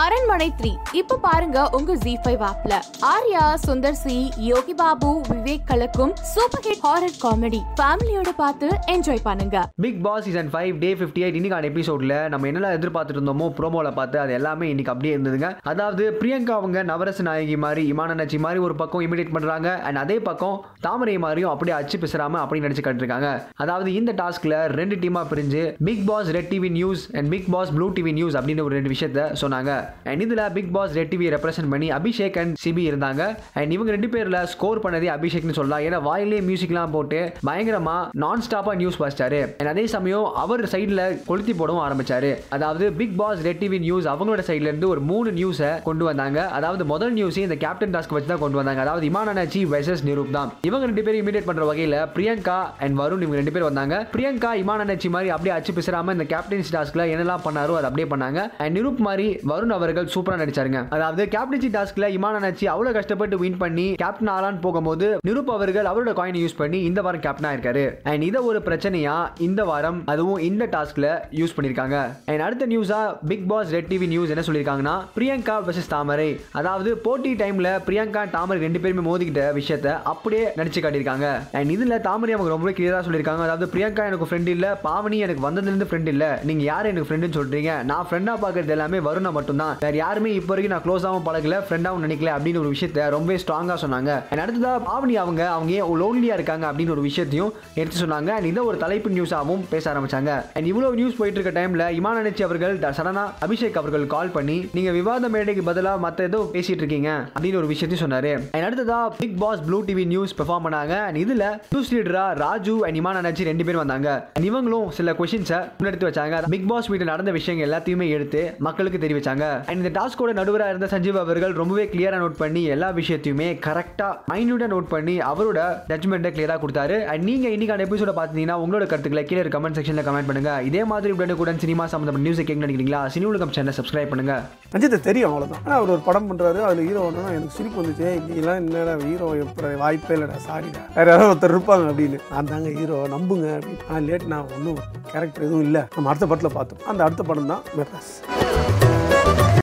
அரண்மனை த்ரீ. இப்ப பாருங்க உங்க ஜி ஃபைவ் ஆப்ல ஆர்யா சுந்தர் சி யோகி பாபு விவேக் கலக்கும் சூப்பர் ஹிட் ஹாரர் காமெடி ஃபேமிலியோட பார்த்து என்ஜாய் பண்ணுங்க. Big boss season five day fifty eight இன்னைக்கான எபிசோட்ல நம்ம என்னெல்லாம் எதிர்பார்த்துட்டு இருந்தோமோ ப்ரோமோல பார்த்து அது எல்லாமே இன்னைக்கு அப்படியே இருந்ததுங்க. அதாவது பிரியங்கா அவங்க நவரச நாயகி மாதிரி இமான நச்சி மாதிரி ஒரு பக்கம் இமிடேட் பண்றாங்க. அண்ட் அதே பக்கம் தாமரை மாதிரியும் அப்படியே அச்சு பிசராம அப்படி நடிச்சு கட்டிருக்காங்க. அதாவது இந்த டாஸ்க்ல ரெண்டு டீமா பிரிஞ்சு Big Boss red TV news and Big Boss blue TV news அப்படின்னு ஒரு ரெண்டு விஷயத்த சொன்னாங்க. அண்ட் இதில் Big Boss red TV represent பண்ணி அபிஷேக் அண்ட் சிபி இருந்தாங்க. அண்ட் இவங்க ரெண்டு பேரில் ஸ்கோர் பண்ணதே அபிஷேக்னு சொல்லலாம். ஏன்னா வாயிலே மியூசிக்லாம் போட்டு பயங்கரமா நான் ஸ்டாப்பாக நியூஸ் வாசிச்சாரு. அண்ட் அதே சமயம் அவர் சைடில் கொளுத்தி போடவும் ஆரம்பிச்சாரு. அதாவது big boss red TV news அவங்களோட சைட்லேருந்து ஒரு மூணு நியூஸை கொண்டு வந்தாங்க. அதாவது முதல் நியூஸே இந்த கேப்டன் டாஸ்க் வச்சு தான் கொண்டு வந்தாங்க. அதாவது இமான நச்சி வெர்சஸ் நிரூப் தான். இவங்க ரெண்டு பேரும் இமிடேட் பண்ற வகையில் பிரியங்கா அண்ட் வருண் இவங்க ரெண்டு பேர் வந்தாங்க. பிரியங்கா இமான நச்சி மாதிரி அப்படியே அச்சு பிசராம இந்த கேப்டன்ஸ் டாஸ்க்ல என்னெல்லாம் பண்ணாரோ அதை அப்படியே பண்ணாங்க. அண்ட் நிரூப் மாதிரி வருண் அவர்கள் சூப்பரா நடிச்சாருங்க. அதாவது கேப்டன்சி டாஸ்க்ல இமான நச்சி அவ்வளவு கஷ்டப்பட்டு வின் பண்ணி கேப்டன் ஆலான் போகும்போது நிருப் அவர்கள் அவரோட காயினை யூஸ் பண்ணி இந்த வாரம் கேப்டனா இருக்காரு அண்ட் இதை ஒரு பிரச்சனையா இந்த வாரம் அதுவும் இந்த டாஸ்க்ல யூஸ் பண்ணிருக்காங்க அண்ட் அடுத்த நியூஸா big boss red TV news என்ன சொல்லியிருக்காங்கன்னா பிரியங்கா வெர்சஸ் தாமரை. அதாவது போட்டி டைம்ல பிரியங்கா தாமரை ரெண்டு பேருமே மோதிக்கிட்ட விஷயத்த அப்படியே நடிச்சு காட்டியிருக்காங்க. அண்ட் இதுல தாமரை அவங்க ரொம்ப கிளியரா சொல்லியிருக்காங்க. அதாவது பிரியங்கா எனக்கு ஃப்ரெண்ட் இல்ல பாவனி எனக்கு வந்ததுலேருந்து ஃப்ரெண்ட் இல்ல. நீங்க யார் எனக்கு ஃப்ரெண்டுன்னு சொல்றீங்க. நான் ஃப்ரெண்டா பாக்குறது எல்லாமே வருணா மட்டும்தான் வேற யாருமே இப்போ வரைக்கும் நான் க்ளோஸாகவும் பழகல ஃப்ரெண்டாகவும் நினைக்கல அப்படின்னு ஒரு விஷயத்த ரொம்ப ஸ்ட்ராங்கா சொன்னாங்க. And அடுத்ததா பாவனி அவங்க அவங்க ஏன் லோன்லியா இருக்காங்க அப்படின்னு ஒரு விஷயத்தையும் எடுத்து சொன்னாங்க. அண்ட் இதை ஒரு தலைப்பு நியூஸாகவும் பேச ஆரம்பிச்சாங்க. அண்ட் இவ்வளவு நியூஸ் போயிட்டு இருக்க டைம்ல இமான நினைச்சி அவர்கள் சடனா அபிஷேக் அவர்கள் கால் பண்ணி நீங்க விவாத மேடைக்கு பதிலாக மத்த ஏதோ பேசிட்டு இருக்கீங்க அப்படின்னு ஒரு விஷயத்தையும் சொன்னாரு. அண்ட் அடுத்ததா big boss blue TV news perform பண்ணாங்க. அண்ட் இதுல நியூஸ் லீடரா ராஜு அண்ட் இமான நினைச்சி ரெண்டு பேரும் வந்தாங்க. அண்ட் இவங்களும் சில கொஸ்டின்ஸை முன்னெடுத்து வச்சாங்க. பிக் பாஸ் வீட்டில் நடந்த விஷயங்கள் எல்லாத்தையுமே எடுத்து மக்களுக்கு தெரிவிச்சாங்க. அண்ட் இந்த டாஸ்கோட நடுவராக இருந்த சஞ்சீவ் அவர்கள் ரொம்பவே கிளியராக நோட் பண்ணி எல்லா விஷயத்தையுமே கரெக்டாக மைன்யூட்டாக நோட் பண்ணி அவரோட ஜட்மெண்ட்டை கிளியராக கொடுத்தாரு. அண்ட் நீங்கள் இன்னைக்கான எபிசோட பார்த்தீங்கன்னா உங்களோட கருத்துக்களை கீழே கமெண்ட் செக்ஷனில் கமெண்ட் பண்ணுங்க. இதே மாதிரி உடனுக்குடன் சினிமா சம்மந்தப்பட்ட நியூஸை கேட்க நினைக்கிறீங்களா? சினி உலகம் சேனல் சப்ஸ்கிரைப் பண்ணுங்க. ரஞ்சித்தை தெரியும் அவ்வளோதான் ஆனால் அவர் ஒரு படம் பண்ணுறாரு அதில் ஹீரோ ஒன்றா எனக்கு சிரிப்பு வந்துச்சு. நீலாம் என்னடா ஹீரோ எப்படி வாய்ப்பே இல்லைடா சாரிடா வேறு யாராவது ஒருத்தர் இருப்பாங்க அப்படின்னு. நான் தாங்க ஹீரோ நம்புங்க அப்படின்னு. ஆனால் லேட் நான் ஒன்றும் கேரக்டர் எதுவும் இல்லை. நம்ம அடுத்த படத்தில் பார்த்தோம் அந்த அடுத்த படம் தான் மெட்ராஸ்